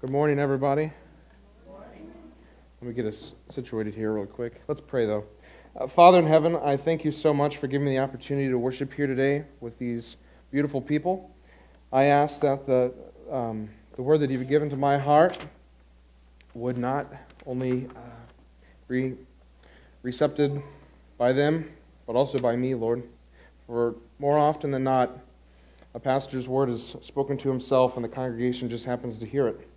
Good morning, everybody. Morning. Let me get us situated here real quick. Let's pray, though. Uh, Father in heaven, I thank you so much for giving me the opportunity to worship here today with these beautiful people. I ask that the, um, the word that you've given to my heart would not only uh, be recepted by them, but also by me, Lord. For more often than not, a pastor's word is spoken to himself, and the congregation just happens to hear it.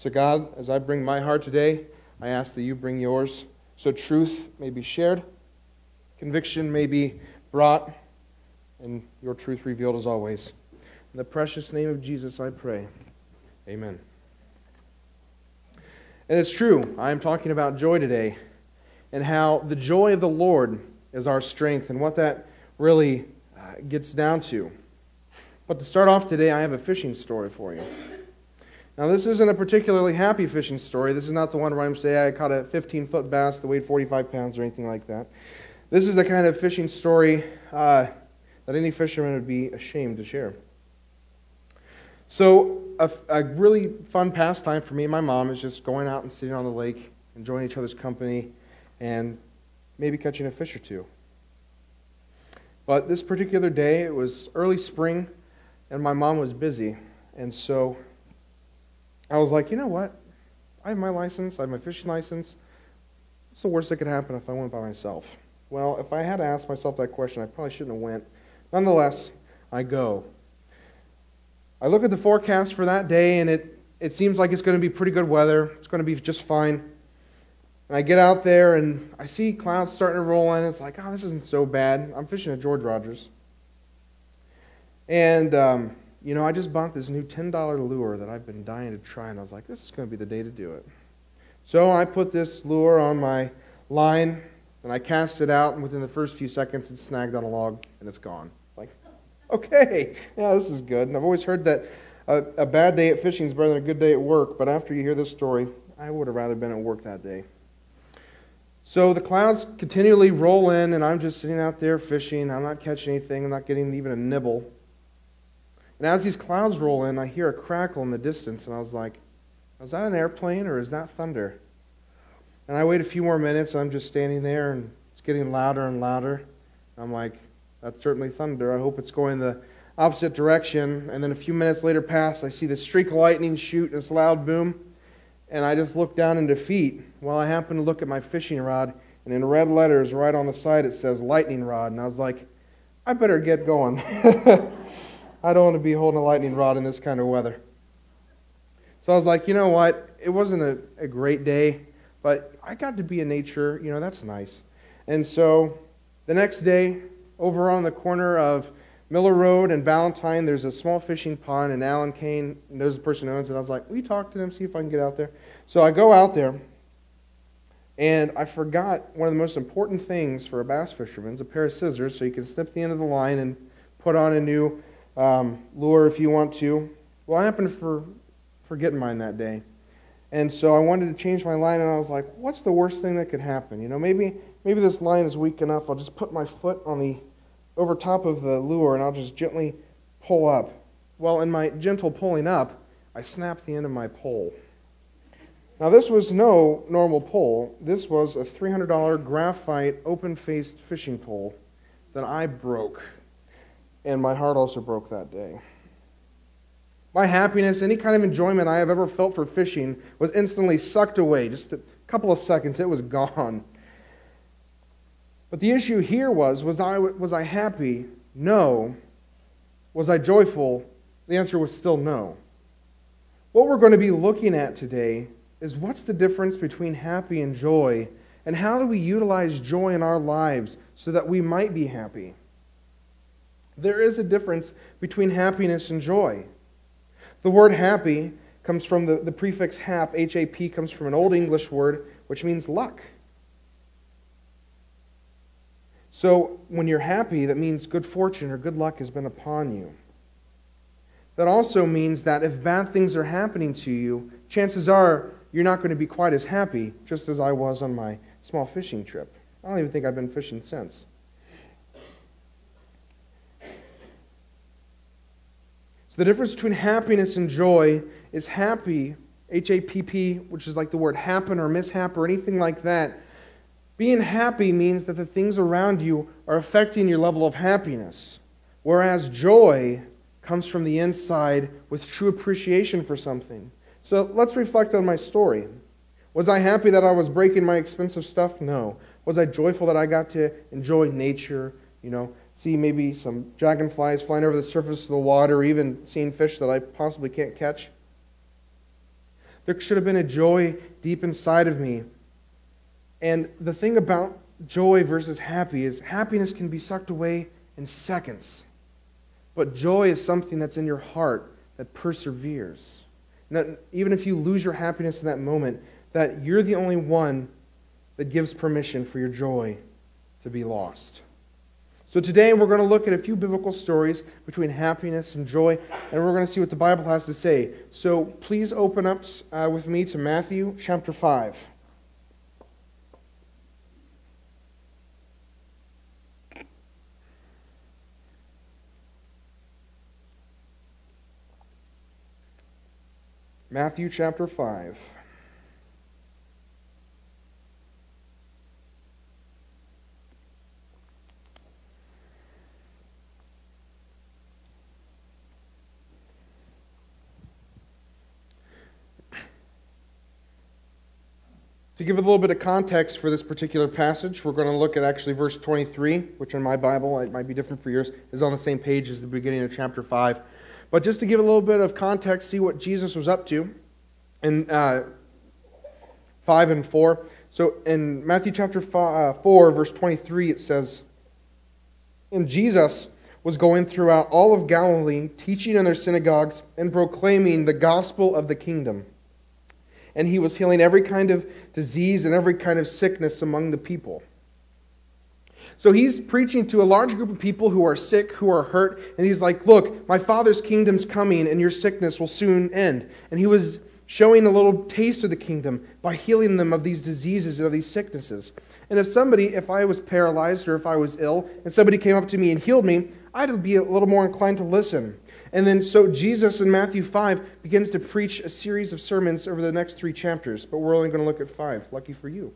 So, God, as I bring my heart today, I ask that you bring yours so truth may be shared, conviction may be brought, and your truth revealed as always. In the precious name of Jesus, I pray. Amen. And it's true, I am talking about joy today and how the joy of the Lord is our strength and what that really uh, gets down to. But to start off today, I have a fishing story for you. Now, this isn't a particularly happy fishing story. This is not the one where I'm saying I caught a 15 foot bass that weighed 45 pounds or anything like that. This is the kind of fishing story uh, that any fisherman would be ashamed to share. So, a, a, really fun pastime for me and my mom is just going out and sitting on the lake, enjoying each other's company, and maybe catching a fish or two. But this particular day, it was early spring, and my mom was busy. And so I was like, you know what? I have my license, I have my fishing license. What's the worst that could happen if I went by myself? Well, if I had asked myself that question, I probably shouldn't have went. Nonetheless, I go. I look at the forecast for that day, and it, it seems like it's going to be pretty good weather. It's going to be just fine. And I get out there, and I see clouds starting to roll in. It's like, oh, this isn't so bad. I'm fishing at George Rogers. And um, you know, I just bought this new $10 lure that I've been dying to try, and I was like, this is going to be the day to do it. So I put this lure on my line, and I cast it out, and within the first few seconds, it's snagged on a log, and it's gone. Like, okay, yeah, this is good. And I've always heard that a, a bad day at fishing is better than a good day at work, but after you hear this story, I would have rather been at work that day. So the clouds continually roll in, and I'm just sitting out there fishing. I'm not catching anything. I'm not getting even a nibble. And as these clouds roll in, I hear a crackle in the distance, and I was like, is that an airplane or is that thunder? And I wait a few more minutes, I'm just standing there, and it's getting louder and louder. I'm like, that's certainly thunder. I hope it's going the opposite direction. And then a few minutes later pass, I see the streak of lightning shoot and this loud boom, and I just look down in defeat. Well, I happen to look at my fishing rod, and in red letters right on the side it says lightning rod. And I was like, I better get going. I don't want to be holding a lightning rod in this kind of weather. So I was like, you know what? It wasn't a, a great day, but I got to be in nature. You know, that's nice. And so the next day, over on the corner of Miller Road and Valentine, there's a small fishing pond, and Alan Kane knows the person who owns it. I was like, we talk to them, see if I can get out there? So I go out there, and I forgot one of the most important things for a bass fisherman is a pair of scissors so you can snip the end of the line and put on a new um, lure if you want to. Well, I happened to for, forget mine that day. And so I wanted to change my line, and I was like, what's the worst thing that could happen? You know, maybe, maybe this line is weak enough. I'll just put my foot on the, over top of the lure, and I'll just gently pull up. Well, in my gentle pulling up, I snapped the end of my pole. Now, this was no normal pole. This was a $300 graphite open faced fishing pole that I broke and my heart also broke that day. My happiness, any kind of enjoyment I have ever felt for fishing, was instantly sucked away. Just a couple of seconds, it was gone. But the issue here was was I, was I happy? No. Was I joyful? The answer was still no. What we're going to be looking at today is what's the difference between happy and joy, and how do we utilize joy in our lives so that we might be happy? There is a difference between happiness and joy. The word happy comes from the, the prefix hap, H A P, comes from an Old English word which means luck. So when you're happy, that means good fortune or good luck has been upon you. That also means that if bad things are happening to you, chances are you're not going to be quite as happy, just as I was on my small fishing trip. I don't even think I've been fishing since. So the difference between happiness and joy is happy H A P P, which is like the word happen or mishap or anything like that. Being happy means that the things around you are affecting your level of happiness, whereas joy comes from the inside with true appreciation for something. So let's reflect on my story. Was I happy that I was breaking my expensive stuff? No. Was I joyful that I got to enjoy nature, you know, see maybe some dragonflies flying over the surface of the water, or even seeing fish that I possibly can't catch? There should have been a joy deep inside of me. And the thing about joy versus happy is happiness can be sucked away in seconds. But joy is something that's in your heart that perseveres. And that even if you lose your happiness in that moment, that you're the only one that gives permission for your joy to be lost. So today we're going to look at a few biblical stories between happiness and joy, and we're going to see what the Bible has to say. So please open up uh, with me to Matthew chapter 5. Matthew chapter 5. To give a little bit of context for this particular passage, we're going to look at actually verse 23, which in my Bible, it might be different for yours, is on the same page as the beginning of chapter 5. But just to give a little bit of context, see what Jesus was up to in uh, 5 and 4. So in Matthew chapter 4, uh, verse 23, it says, And Jesus was going throughout all of Galilee, teaching in their synagogues and proclaiming the gospel of the kingdom and he was healing every kind of disease and every kind of sickness among the people. So he's preaching to a large group of people who are sick, who are hurt, and he's like, Look, my Father's kingdom's coming, and your sickness will soon end. And he was showing a little taste of the kingdom by healing them of these diseases and of these sicknesses. And if somebody, if I was paralyzed or if I was ill, and somebody came up to me and healed me, I'd be a little more inclined to listen. And then, so Jesus in Matthew 5 begins to preach a series of sermons over the next three chapters, but we're only going to look at five. Lucky for you.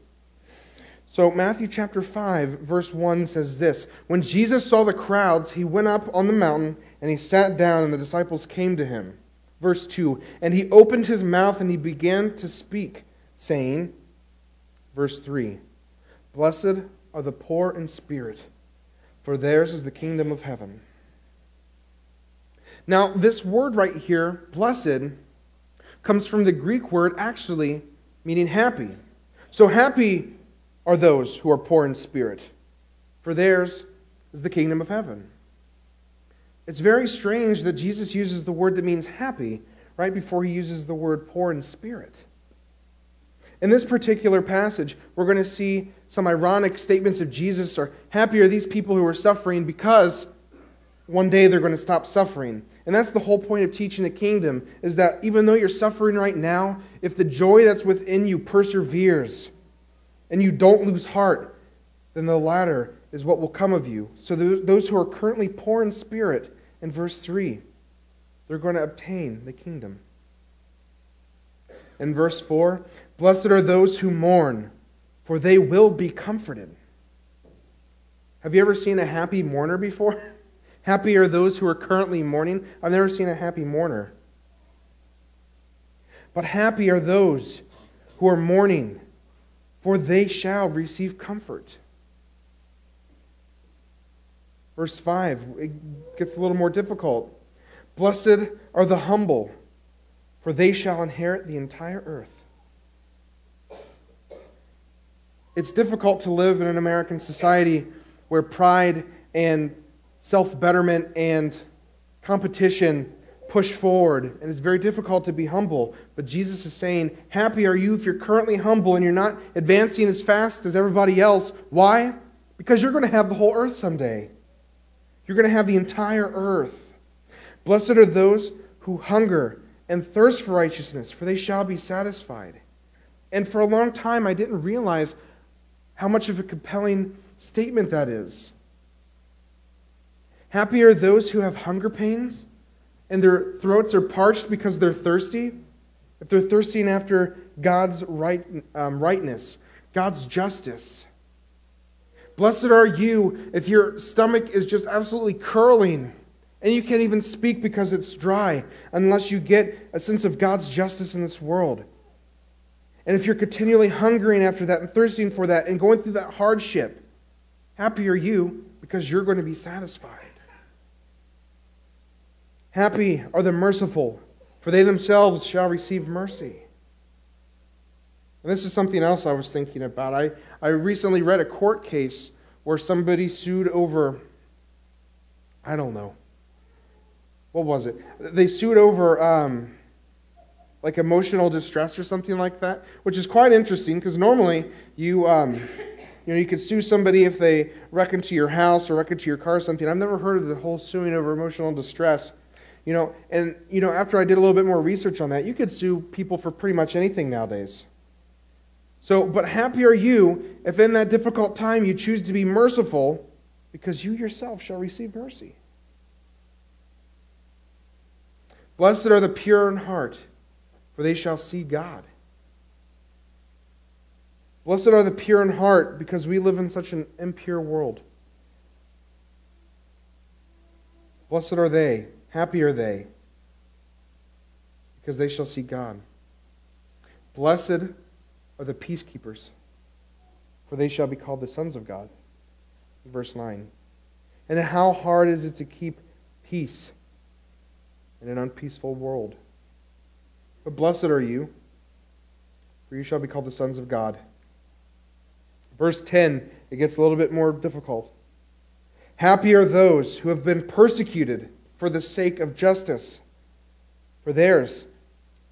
So, Matthew chapter 5, verse 1 says this When Jesus saw the crowds, he went up on the mountain and he sat down, and the disciples came to him. Verse 2 And he opened his mouth and he began to speak, saying, Verse 3 Blessed are the poor in spirit, for theirs is the kingdom of heaven. Now, this word right here, blessed, comes from the Greek word actually meaning happy. So, happy are those who are poor in spirit, for theirs is the kingdom of heaven. It's very strange that Jesus uses the word that means happy right before he uses the word poor in spirit. In this particular passage, we're going to see some ironic statements of Jesus are happy are these people who are suffering because one day they're going to stop suffering. And that's the whole point of teaching the kingdom is that even though you're suffering right now, if the joy that's within you perseveres and you don't lose heart, then the latter is what will come of you. So those who are currently poor in spirit, in verse 3, they're going to obtain the kingdom. In verse 4, blessed are those who mourn, for they will be comforted. Have you ever seen a happy mourner before? Happy are those who are currently mourning. I've never seen a happy mourner. But happy are those who are mourning, for they shall receive comfort. Verse 5, it gets a little more difficult. Blessed are the humble, for they shall inherit the entire earth. It's difficult to live in an American society where pride and self betterment and competition push forward, and it's very difficult to be humble. But Jesus is saying, Happy are you if you're currently humble and you're not advancing as fast as everybody else. Why? Because you're going to have the whole earth someday. You're going to have the entire earth. Blessed are those who hunger and thirst for righteousness, for they shall be satisfied. And for a long time, I didn't realize how much of a compelling statement that is. Happy are those who have hunger pains and their throats are parched because they're thirsty. if they're thirsting after God's right, um, rightness, God's justice. Blessed are you if your stomach is just absolutely curling and you can't even speak because it's dry unless you get a sense of God's justice in this world. And if you're continually hungering after that and thirsting for that and going through that hardship, happy are you because you're going to be satisfied. Happy are the merciful, for they themselves shall receive mercy. And this is something else I was thinking about. I, I recently read a court case where somebody sued over, I don't know, what was it? They sued over um, like emotional distress or something like that, which is quite interesting because normally you, um, you know, you could sue somebody if they wreck into your house or wreck into your car or something. I've never heard of the whole suing over emotional distress. You know, and you know, after I did a little bit more research on that, you could sue people for pretty much anything nowadays. So, but happy are you if in that difficult time you choose to be merciful, because you yourself shall receive mercy. Blessed are the pure in heart, for they shall see God. Blessed are the pure in heart, because we live in such an impure world. Blessed are they, happy are they, because they shall see God. Blessed are the peacekeepers, for they shall be called the sons of God. Verse 9. And how hard is it to keep peace? in an unpeaceful world. But blessed are you, for you shall be called the sons of God. Verse 10, it gets a little bit more difficult. Happy are those who have been persecuted for the sake of justice, for theirs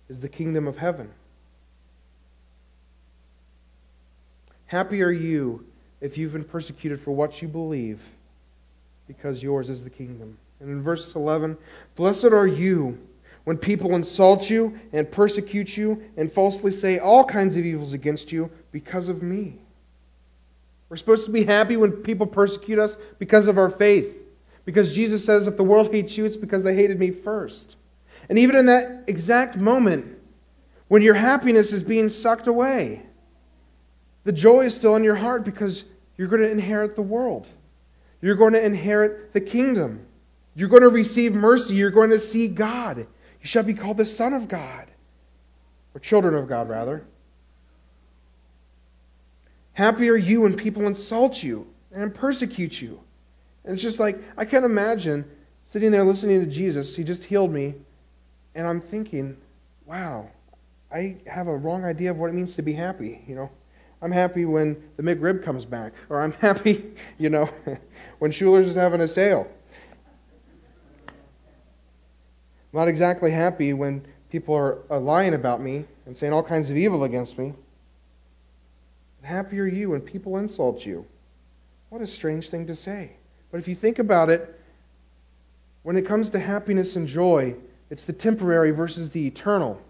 is the kingdom of heaven. Happy are you if you've been persecuted for what you believe, because yours is the kingdom. And in verse 11, blessed are you when people insult you and persecute you and falsely say all kinds of evils against you because of me. We're supposed to be happy when people persecute us because of our faith. Because Jesus says, if the world hates you, it's because they hated me first. And even in that exact moment, when your happiness is being sucked away, the joy is still in your heart because you're going to inherit the world. You're going to inherit the kingdom. You're going to receive mercy. You're going to see God. You shall be called the Son of God, or children of God, rather. Happy are you when people insult you and persecute you. And it's just like, I can't imagine sitting there listening to Jesus. He just healed me. And I'm thinking, wow, I have a wrong idea of what it means to be happy. You know, I'm happy when the McRib comes back, or I'm happy, you know, when Schuler's is having a sale. I'm not exactly happy when people are, lying about me and saying all kinds of evil against me. Happy are you when people insult you. What a strange thing to say. But if you think about it, when it comes to happiness and joy, it's the temporary versus the eternal.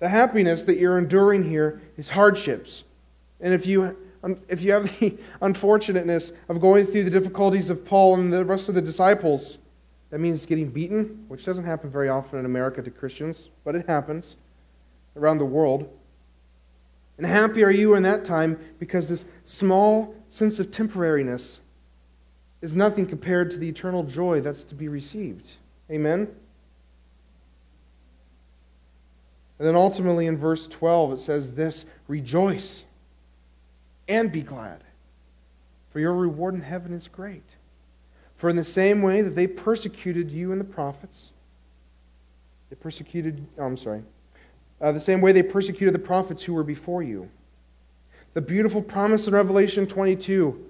The happiness that you're enduring here is hardships. And if you, if you have the unfortunateness of going through the difficulties of Paul and the rest of the disciples, that means getting beaten, which doesn't happen very often in America to Christians, but it happens around the world. And happy are you in that time because this small sense of temporariness is nothing compared to the eternal joy that's to be received. Amen? And then ultimately in verse 12 it says this Rejoice and be glad, for your reward in heaven is great. For in the same way that they persecuted you and the prophets, they persecuted, oh, I'm sorry, uh, the same way they persecuted the prophets who were before you. The beautiful promise in Revelation 22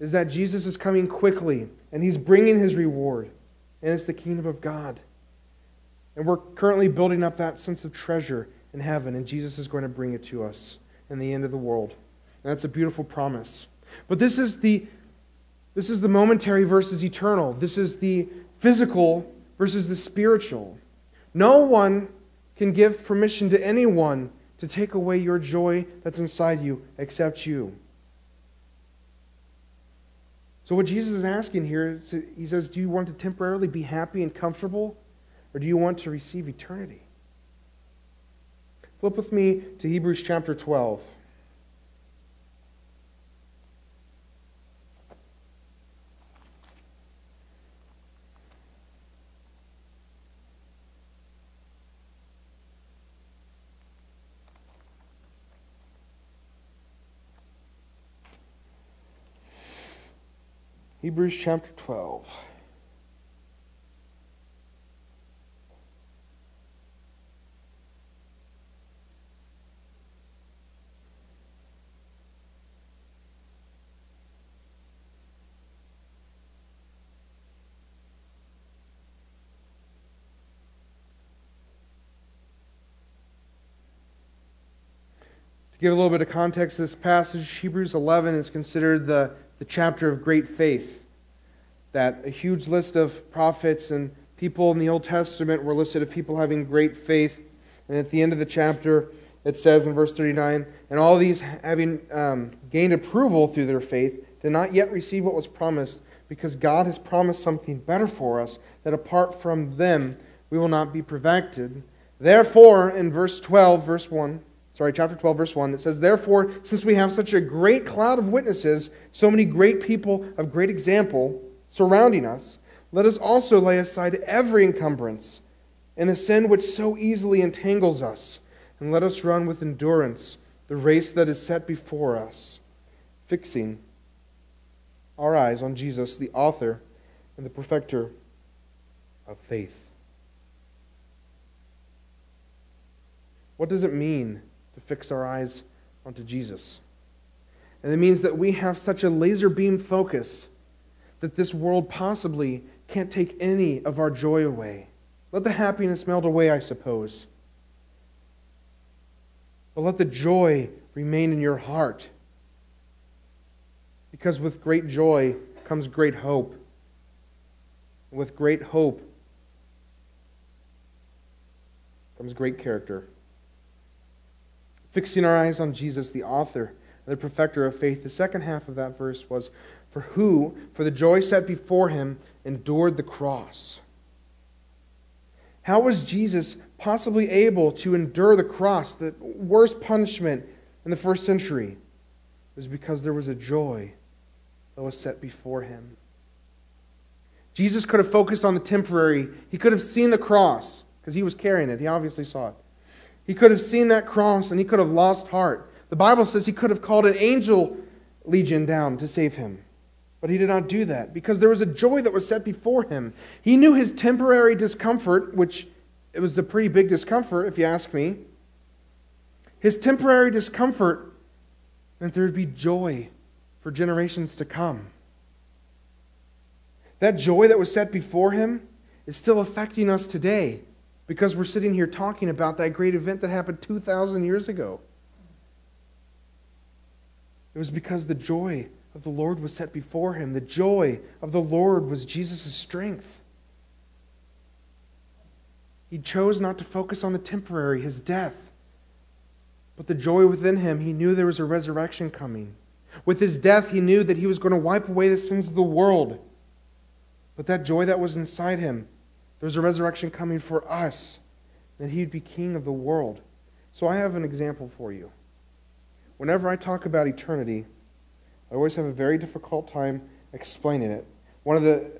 is that Jesus is coming quickly and he's bringing his reward, and it's the kingdom of God. And we're currently building up that sense of treasure in heaven, and Jesus is going to bring it to us in the end of the world. And that's a beautiful promise. But this is the this is the momentary versus eternal. This is the physical versus the spiritual. No one can give permission to anyone to take away your joy that's inside you except you. So, what Jesus is asking here, he says, Do you want to temporarily be happy and comfortable, or do you want to receive eternity? Flip with me to Hebrews chapter 12. Hebrews chapter 12. To give a little bit of context to this passage, Hebrews 11 is considered the, the chapter of great faith. That a huge list of prophets and people in the Old Testament were listed of people having great faith. And at the end of the chapter, it says in verse 39 And all these, having um, gained approval through their faith, did not yet receive what was promised, because God has promised something better for us, that apart from them we will not be perfected. Therefore, in verse 12, verse 1, sorry, chapter 12, verse 1, it says, Therefore, since we have such a great cloud of witnesses, so many great people of great example surrounding us, let us also lay aside every encumbrance and the sin which so easily entangles us, and let us run with endurance the race that is set before us, fixing our eyes on Jesus, the author and the perfecter of faith. What does it mean to fix our eyes onto Jesus. And it means that we have such a laser beam focus that this world possibly can't take any of our joy away. Let the happiness melt away, I suppose. But let the joy remain in your heart. Because with great joy comes great hope. With great hope comes great character. Fixing our eyes on Jesus, the author the perfecter of faith. The second half of that verse was, For who, for the joy set before him, endured the cross. How was Jesus possibly able to endure the cross, the worst punishment in the first century? It was because there was a joy that was set before him. Jesus could have focused on the temporary. He could have seen the cross because he was carrying it. He obviously saw it. He could have seen that cross and he could have lost heart. The Bible says he could have called an angel legion down to save him. But he did not do that because there was a joy that was set before him. He knew his temporary discomfort, which it was a pretty big discomfort, if you ask me. His temporary discomfort meant there would be joy for generations to come. That joy that was set before him is still affecting us today because we're sitting here talking about that great event that happened 2,000 years ago. It was because the joy of the Lord was set before him. The joy of the Lord was Jesus' strength. He chose not to focus on the temporary, his death. But the joy within him, he knew there was a resurrection coming. With his death, he knew that he was going to wipe away the sins of the world. But that joy that was inside him there's a resurrection coming for us, that he'd be king of the world. So I have an example for you. Whenever I talk about eternity, I always have a very difficult time explaining it. One of the,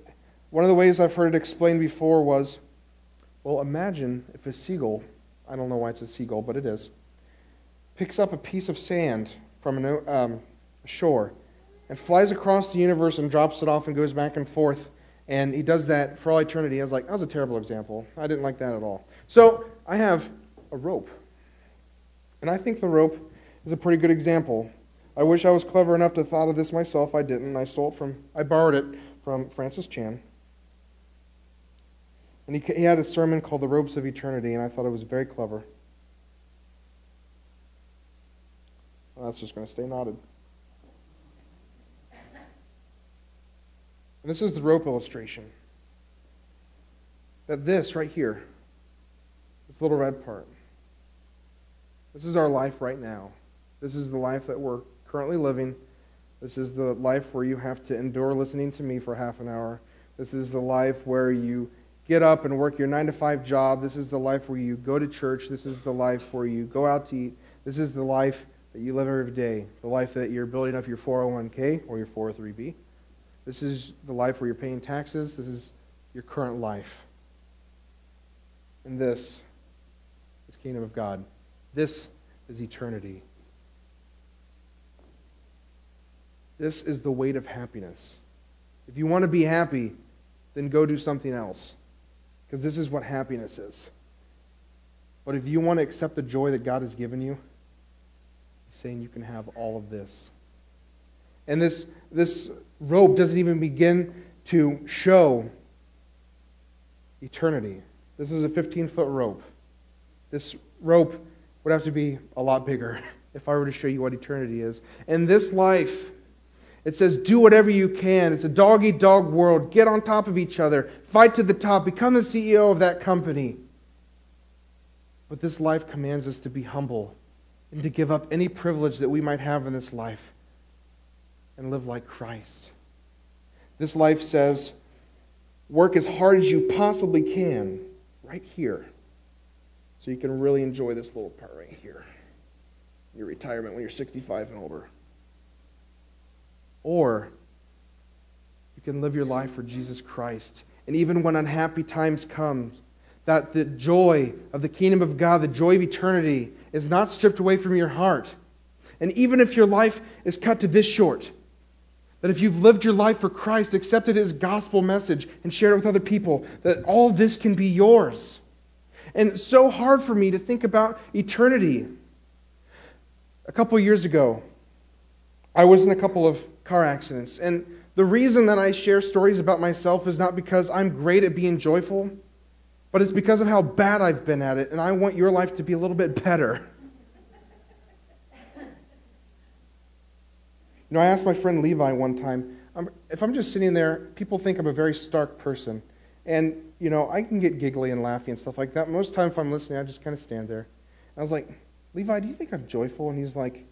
one of the ways I've heard it explained before was well, imagine if a seagull, I don't know why it's a seagull, but it is, picks up a piece of sand from an, um, a shore and flies across the universe and drops it off and goes back and forth and he does that for all eternity. I was like, that was a terrible example. I didn't like that at all. So I have a rope. And I think the rope is a pretty good example. I wish I was clever enough to have thought of this myself. I didn't. I stole it from, I borrowed it from Francis Chan. And he, he had a sermon called The Ropes of Eternity, and I thought it was very clever. Well, that's just going to stay knotted. And this is the rope illustration. That this right here, this little red part, this is our life right now. This is the life that we're currently living. This is the life where you have to endure listening to me for half an hour. This is the life where you get up and work your nine to five job. This is the life where you go to church. This is the life where you go out to eat. This is the life that you live every day. The life that you're building up your 401k or your 403b. This is the life where you're paying taxes. This is your current life. And this is kingdom of God. This is eternity. This is the weight of happiness. If you want to be happy, then go do something else. Because this is what happiness is. But if you want to accept the joy that God has given you, He's saying you can have all of this. And this, this rope doesn't even begin to show eternity. This is a 15 foot rope. This rope would have to be a lot bigger if I were to show you what eternity is. And this life, it says, do whatever you can. It's a dog eat dog world. Get on top of each other. Fight to the top. Become the CEO of that company. But this life commands us to be humble and to give up any privilege that we might have in this life and live like Christ. This life says, work as hard as you possibly can right here so you can really enjoy this little part right here your retirement when you're 65 and older. Or you can live your life for Jesus Christ. And even when unhappy times come, that the joy of the kingdom of God, the joy of eternity, is not stripped away from your heart. And even if your life is cut to this short, that if you've lived your life for Christ, accepted his gospel message, and shared it with other people, that all this can be yours. And it's so hard for me to think about eternity. A couple years ago, I was in a couple of car accidents. And the reason that I share stories about myself is not because I'm great at being joyful, but it's because of how bad I've been at it. And I want your life to be a little bit better. You know, I asked my friend Levi one time, um, if I'm just sitting there, people think I'm a very stark person. And, you know, I can get giggly and laughy and stuff like that. Most of the time, if I'm listening, I just kind of stand there. And I was like, Levi, do you think I'm joyful? And he's like,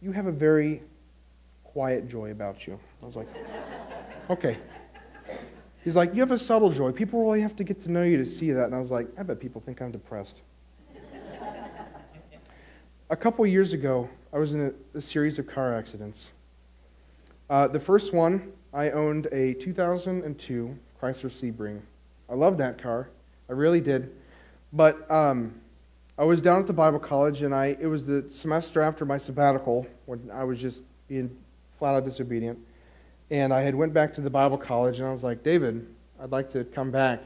You have a very quiet joy about you. I was like, Okay. He's like, You have a subtle joy. People really have to get to know you to see that. And I was like, I bet people think I'm depressed. a couple years ago, I was in a, a series of car accidents. Uh, the first one, I owned a 2002 Chrysler Sebring. I loved that car. I really did. But um, I was down at the Bible college, and I, it was the semester after my sabbatical when I was just being flat out disobedient. And I had went back to the Bible college, and I was like, David, I'd like to come back.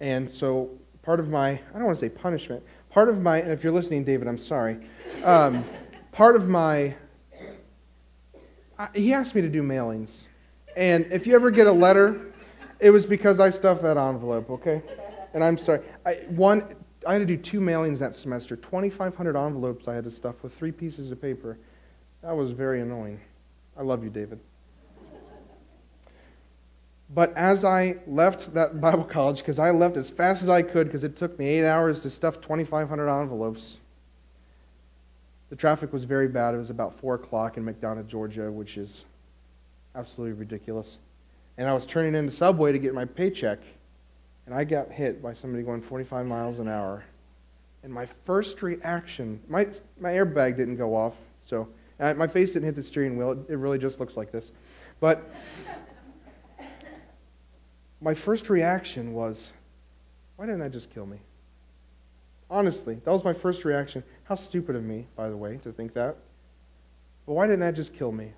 And so part of my, I don't want to say punishment, part of my, and if you're listening, David, I'm sorry. Um, part of my, I, he asked me to do mailings. And if you ever get a letter, it was because I stuffed that envelope, okay? And I'm sorry. I, one, I had to do two mailings that semester, 2,500 envelopes I had to stuff with three pieces of paper. That was very annoying. I love you, David. But as I left that Bible college, because I left as fast as I could, because it took me eight hours to stuff 2,500 envelopes, the traffic was very bad. It was about 4 o'clock in McDonough, Georgia, which is absolutely ridiculous. And I was turning into Subway to get my paycheck, and I got hit by somebody going 45 miles an hour. And my first reaction, my, my airbag didn't go off, so uh, my face didn't hit the steering wheel. It, it really just looks like this. But my first reaction was, why didn't that just kill me? Honestly, that was my first reaction. How stupid of me, by the way, to think that. But why didn't that just kill me?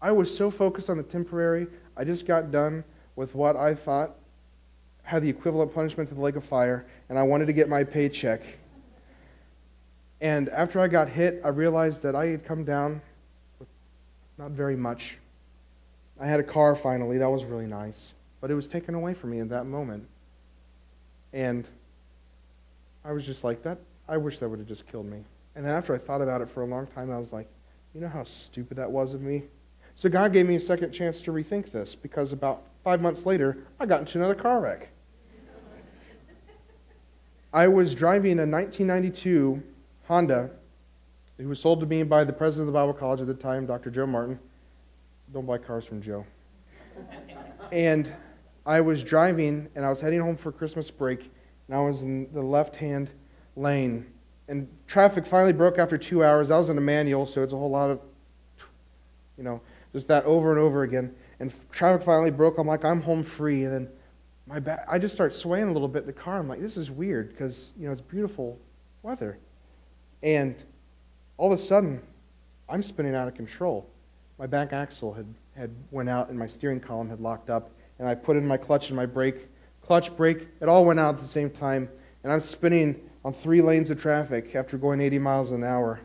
I was so focused on the temporary. I just got done with what I thought had the equivalent punishment to the lake of fire, and I wanted to get my paycheck. And after I got hit, I realized that I had come down with not very much. I had a car finally. That was really nice. But it was taken away from me in that moment. And I was just like, that. I wish that would have just killed me. And then after I thought about it for a long time, I was like, you know how stupid that was of me? So God gave me a second chance to rethink this because about five months later, I got into another car wreck. I was driving a 1992 Honda. It was sold to me by the president of the Bible College at the time, Dr. Joe Martin. Don't buy cars from Joe. and I was driving and I was heading home for Christmas break, and I was in the left hand lane. And traffic finally broke after two hours. I was in a manual, so it's a whole lot of, you know, just that over and over again. And traffic finally broke. I'm like, I'm home free. And then my back, I just start swaying a little bit in the car. I'm like, this is weird because, you know, it's beautiful weather. And all of a sudden, I'm spinning out of control. My back axle had, had went out and my steering column had locked up. And I put in my clutch and my brake. Clutch, brake, it all went out at the same time. And I'm spinning on three lanes of traffic after going 80 miles an hour.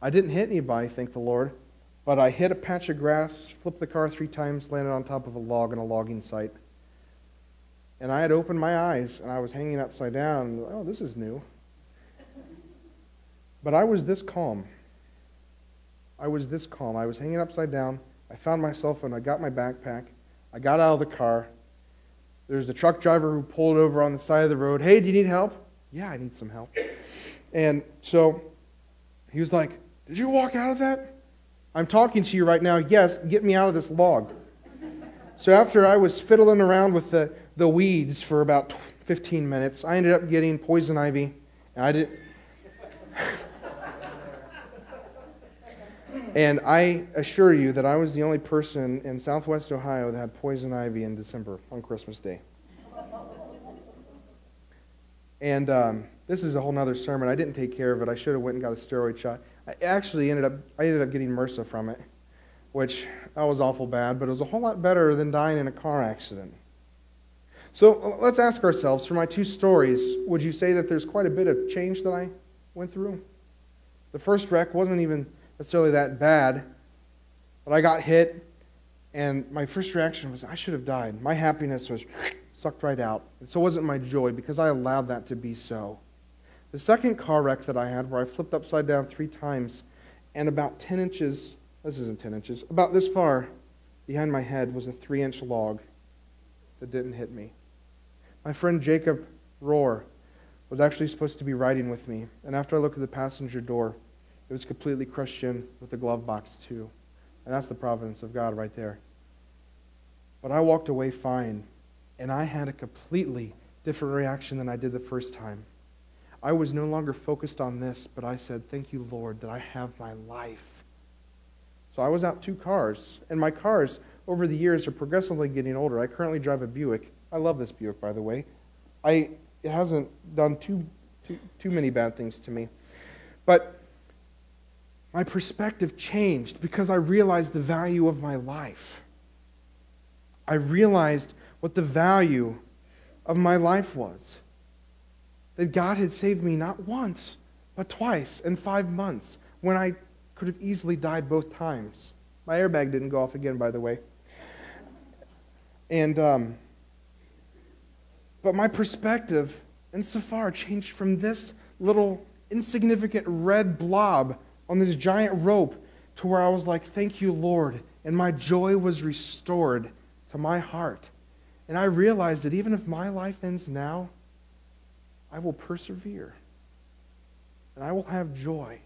I didn't hit anybody, thank the Lord, but I hit a patch of grass, flipped the car three times, landed on top of a log in a logging site. And I had opened my eyes and I was hanging upside down. Oh, this is new. But I was this calm. I was this calm. I was hanging upside down. I found my cell phone. I got my backpack. I got out of the car. There's a truck driver who pulled over on the side of the road. Hey, do you need help? Yeah, I need some help. And so he was like, Did you walk out of that? I'm talking to you right now. Yes, get me out of this log. So after I was fiddling around with the, the weeds for about 15 minutes, I ended up getting poison ivy. And I did. And I assure you that I was the only person in southwest Ohio that had poison ivy in December on Christmas Day. And um, this is a whole other sermon. I didn't take care of it. I should have went and got a steroid shot. I actually ended up I ended up getting MRSA from it, which that was awful bad, but it was a whole lot better than dying in a car accident. So uh, let's ask ourselves for my two stories, would you say that there's quite a bit of change that I went through? The first wreck wasn't even necessarily that bad, but I got hit, and my first reaction was, I should have died. My happiness was sucked right out. And so wasn't my joy because I allowed that to be so. The second car wreck that I had, where I flipped upside down three times, and about 10 inches, this isn't 10 inches, about this far behind my head was a three inch log that didn't hit me. My friend Jacob Rohr was actually supposed to be riding with me, and after I looked at the passenger door, it was completely in with the glove box, too. And that's the providence of God right there. But I walked away fine and I had a completely different reaction than I did the first time. I was no longer focused on this, but I said, Thank you, Lord, that I have my life. So I was out two cars, and my cars over the years are progressively getting older. I currently drive a Buick. I love this Buick, by the way. I, it hasn't done too, too, too many bad things to me. But my perspective changed because I realized the value of my life. I realized what the value of my life was. That God had saved me not once, but twice in five months when I could have easily died both times. My airbag didn't go off again, by the way. And, um, but my perspective in Safar changed from this little insignificant red blob on this giant rope to where I was like, Thank you, Lord. And my joy was restored to my heart. And I realized that even if my life ends now, I will persevere. And I will have joy.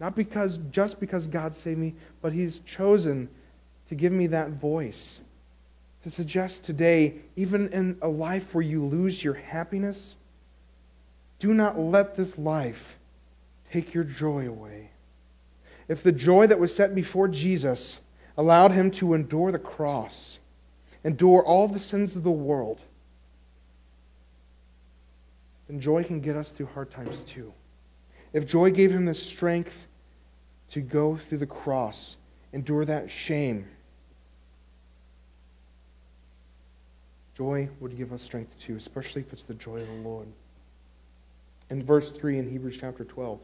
Not because just because God saved me, but He's chosen to give me that voice. To suggest today, even in a life where you lose your happiness, do not let this life take your joy away. If the joy that was set before Jesus allowed him to endure the cross, endure all the sins of the world, then joy can get us through hard times too. If joy gave him the strength to go through the cross, endure that shame, joy would give us strength too, especially if it's the joy of the Lord. In verse 3 in Hebrews chapter 12,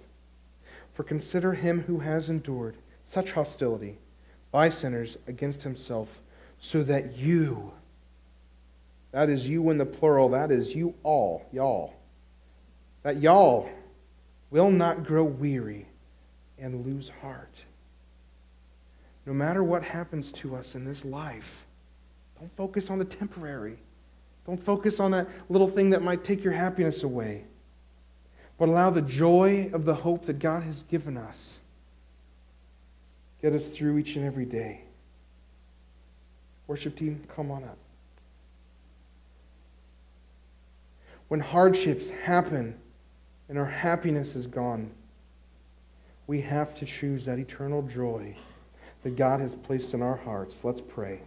for consider him who has endured such hostility by sinners against himself so that you, that is you in the plural, that is you all, y'all, that y'all will not grow weary and lose heart. No matter what happens to us in this life, don't focus on the temporary. Don't focus on that little thing that might take your happiness away. But allow the joy of the hope that God has given us get us through each and every day. Worship team, come on up. when hardships happen and our happiness is gone, we have to choose that eternal joy that God has placed in our hearts. Let's pray.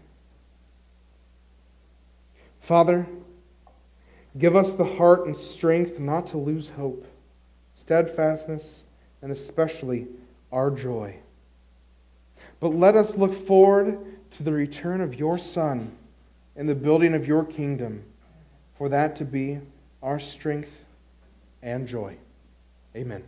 Father, give us the heart and strength not to lose hope, steadfastness, and especially our joy. But let us look forward to the return of your Son and the building of your kingdom, for that to be our strength and joy. Amen.